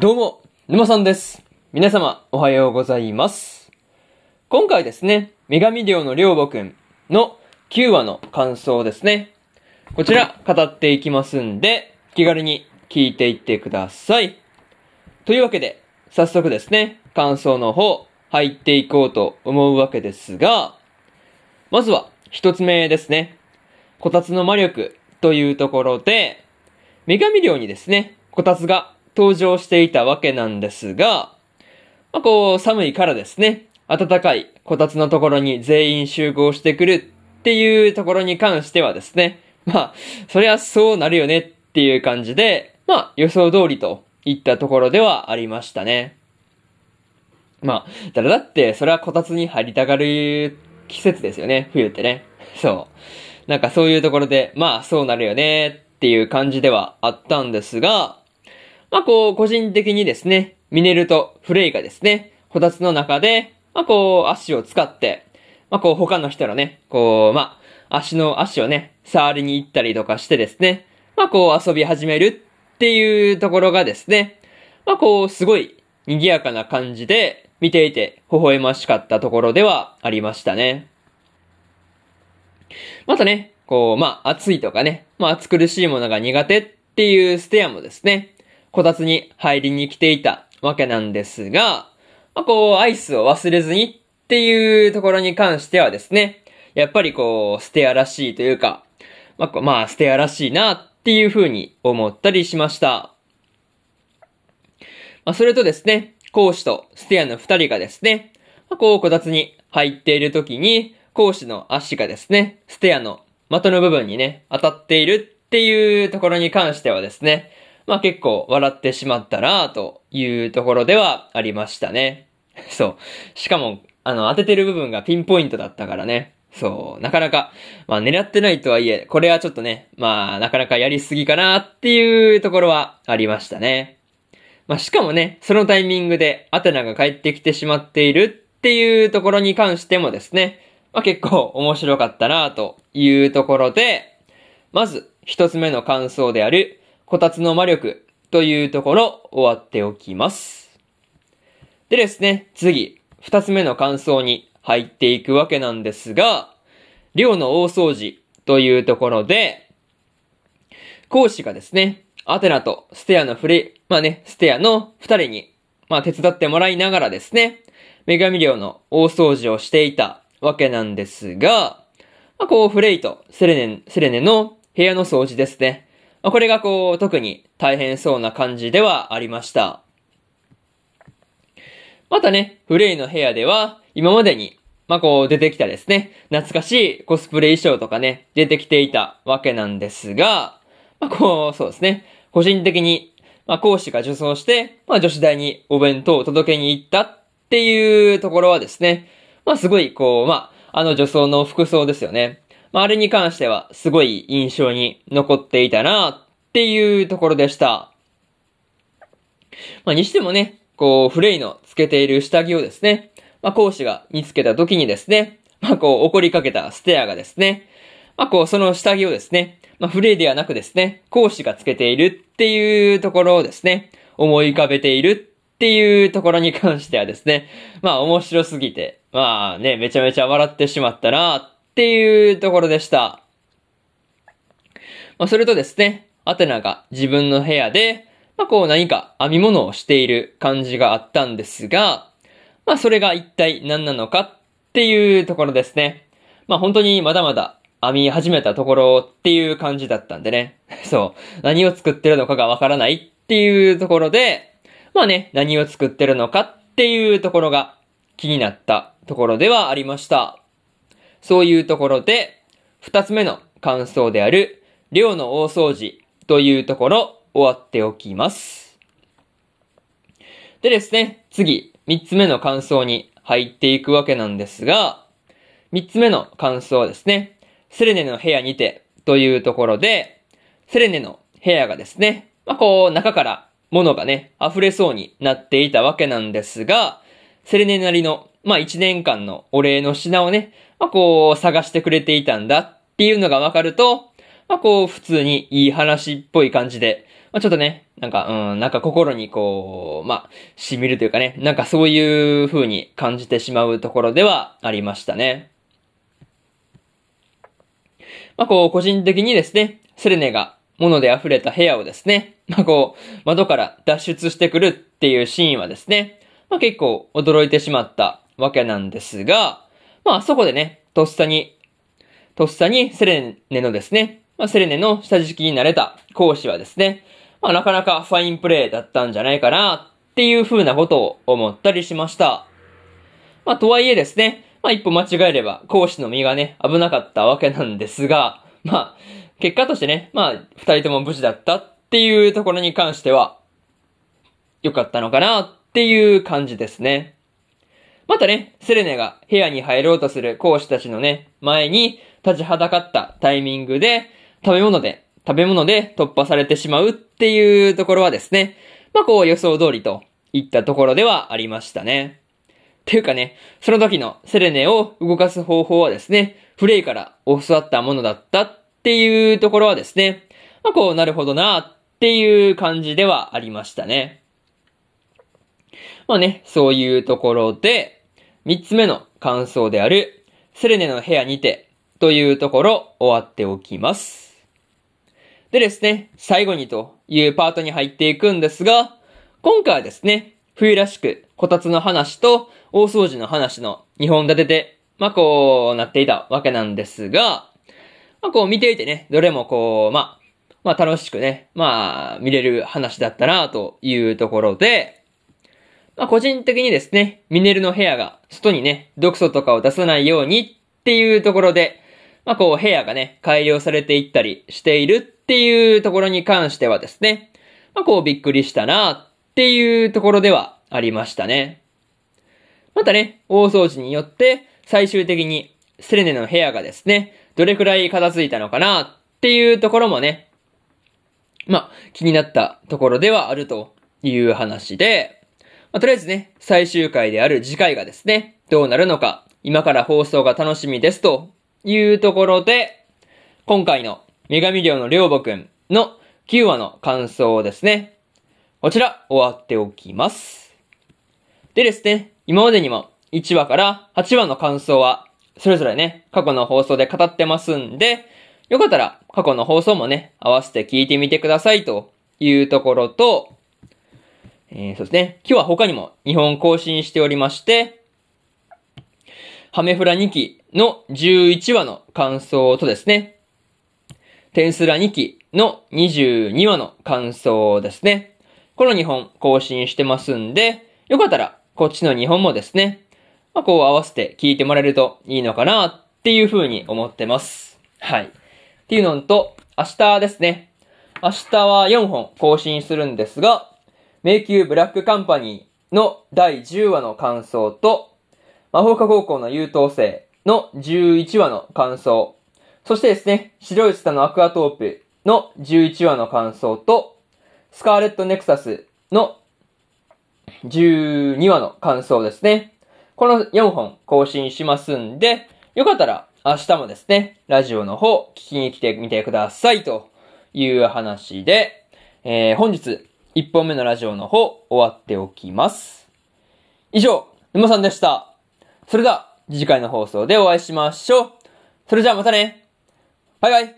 どうも、沼さんです。皆様、おはようございます。今回ですね、女神寮の寮母くんの9話の感想ですね。こちら、語っていきますんで、気軽に聞いていってください。というわけで、早速ですね、感想の方、入っていこうと思うわけですが、まずは、一つ目ですね。こたつの魔力というところで、女神寮にですね、こたつが登場していたわけなんですが、まあ、こう、寒いからですね、暖かいこたつのところに全員集合してくるっていうところに関してはですね、まあ、そりゃそうなるよねっていう感じで、まあ、予想通りといったところではありましたね。まあ、だだって、それはこたつに入りたがる季節ですよね、冬ってね。そう。なんかそういうところで、まあ、そうなるよねっていう感じではあったんですが、まあこう、個人的にですね、ミネルとフレイがですね、こたつの中で、まあこう、足を使って、まあこう、他の人のね、こう、まあ、足の足をね、触りに行ったりとかしてですね、まあこう、遊び始めるっていうところがですね、まあこう、すごい賑やかな感じで、見ていて、微笑ましかったところではありましたね。またね、こう、まあ、暑いとかね、まあ、暑苦しいものが苦手っていうステアもですね、こたつに入りに来ていたわけなんですが、まあ、こう、アイスを忘れずにっていうところに関してはですね、やっぱりこう、ステアらしいというか、まあ、まあ、ステアらしいなっていう風に思ったりしました。まあ、それとですね、講師とステアの二人がですね、まあ、こう、こたつに入っている時に、講師の足がですね、ステアの的の部分にね、当たっているっていうところに関してはですね、まあ結構笑ってしまったなというところではありましたね。そう。しかも、あの、当ててる部分がピンポイントだったからね。そう。なかなか、まあ狙ってないとはいえ、これはちょっとね、まあなかなかやりすぎかなっていうところはありましたね。まあしかもね、そのタイミングでアテナが帰ってきてしまっているっていうところに関してもですね、まあ結構面白かったなというところで、まず一つ目の感想である、こたつの魔力というところ終わっておきます。でですね、次、二つ目の感想に入っていくわけなんですが、寮の大掃除というところで、講師がですね、アテナとステアのフレ、まあね、ステアの二人に、まあ手伝ってもらいながらですね、女神寮の大掃除をしていたわけなんですが、まあこうフレイとセレネ、セレネの部屋の掃除ですね。これがこう特に大変そうな感じではありました。またね、フレイの部屋では今までにまあ、こう出てきたですね、懐かしいコスプレ衣装とかね、出てきていたわけなんですが、まあ、こう、そうですね、個人的に、まあ、講師が女装して、まあ、女子大にお弁当を届けに行ったっていうところはですね、まあ、すごい、こう、まあ、あの女装の服装ですよね。まあ、あれに関しては、すごい印象に残っていたなっていうところでした。まあ、にしてもね、こう、フレイのつけている下着をですね、まあ、講師が見つけた時にですね、まあ、こう、怒りかけたステアがですね、まあ、こう、その下着をですね、まあ、フレイではなくですね、講師がつけているっていうところをですね、思い浮かべているっていうところに関してはですね、まあ、面白すぎて、まあね、めちゃめちゃ笑ってしまったなっていうところでした。まあ、それとですね、アテナが自分の部屋で、まあ、こう何か編み物をしている感じがあったんですが、まあそれが一体何なのかっていうところですね。まあ本当にまだまだ編み始めたところっていう感じだったんでね。そう。何を作ってるのかがわからないっていうところで、まあね、何を作ってるのかっていうところが気になったところではありました。そういうところで、二つ目の感想である、寮の大掃除というところ終わっておきます。でですね、次、三つ目の感想に入っていくわけなんですが、三つ目の感想ですね、セレネの部屋にてというところで、セレネの部屋がですね、まあ、こう中から物がね、溢れそうになっていたわけなんですが、セレネなりの、まあ、一年間のお礼の品をね、まあ、こう探してくれていたんだっていうのがわかると、まあ、こう普通にいい話っぽい感じで、まあ、ちょっとね、なんか、うん、なんか心にこう、まあ、染みるというかね、なんかそういう風に感じてしまうところではありましたね。まあ、こう、個人的にですね、セレネが物で溢れた部屋をですね、まあ、こう、窓から脱出してくるっていうシーンはですね、まあ、結構驚いてしまったわけなんですが、まあ、そこでね、とっさに、とっさにセレネのですね、まあ、セレネの下敷きになれた講師はですね、まあ、なかなかファインプレーだったんじゃないかなっていう風なことを思ったりしました。まあ、とはいえですね、まあ、一歩間違えれば講師の身がね、危なかったわけなんですが、まあ、結果としてね、まあ、二人とも無事だったっていうところに関しては、良かったのかなっていう感じですね。またね、セレネが部屋に入ろうとする講師たちのね、前に立ちはだかったタイミングで、食べ物で、食べ物で突破されてしまうっていうところはですね、まあこう予想通りといったところではありましたね。っていうかね、その時のセレネを動かす方法はですね、フレイから教わったものだったっていうところはですね、まあこうなるほどなっていう感じではありましたね。まあね、そういうところで、三つ目の感想である、セレネの部屋にてというところ終わっておきます。でですね、最後にというパートに入っていくんですが、今回はですね、冬らしく、こたつの話と大掃除の話の2本立てで、まあ、こうなっていたわけなんですが、まあ、こう見ていてね、どれもこう、まあ、まあ楽しくね、まあ見れる話だったなというところで、まあ個人的にですね、ミネルの部屋が外にね、毒素とかを出さないようにっていうところで、まあこう部屋がね、改良されていったりしているっていうところに関してはですね、まあこうびっくりしたなっていうところではありましたね。またね、大掃除によって最終的にセレネの部屋がですね、どれくらい片付いたのかなっていうところもね、まあ気になったところではあるという話で、まあ、とりあえずね、最終回である次回がですね、どうなるのか、今から放送が楽しみですというところで、今回の女神寮のりょうぼくんの9話の感想ですね。こちら終わっておきます。でですね、今までにも1話から8話の感想はそれぞれね、過去の放送で語ってますんで、よかったら過去の放送もね、合わせて聞いてみてくださいというところと、えー、そうですね、今日は他にも2本更新しておりまして、ハメフラ2期の11話の感想とですね、テンスラ2期の22話の感想ですね。この2本更新してますんで、よかったらこっちの2本もですね、まあ、こう合わせて聞いてもらえるといいのかなっていう風に思ってます。はい。っていうのと、明日ですね。明日は4本更新するんですが、迷宮ブラックカンパニーの第10話の感想と、魔法科高校の優等生の11話の感想、そしてですね、白いツタのアクアトープの11話の感想と、スカーレットネクサスの12話の感想ですね。この4本更新しますんで、よかったら明日もですね、ラジオの方聞きに来てみてくださいという話で、えー、本日1本目のラジオの方終わっておきます。以上、沼さんでした。それでは次回の放送でお会いしましょう。それじゃあまたね。バイバイ。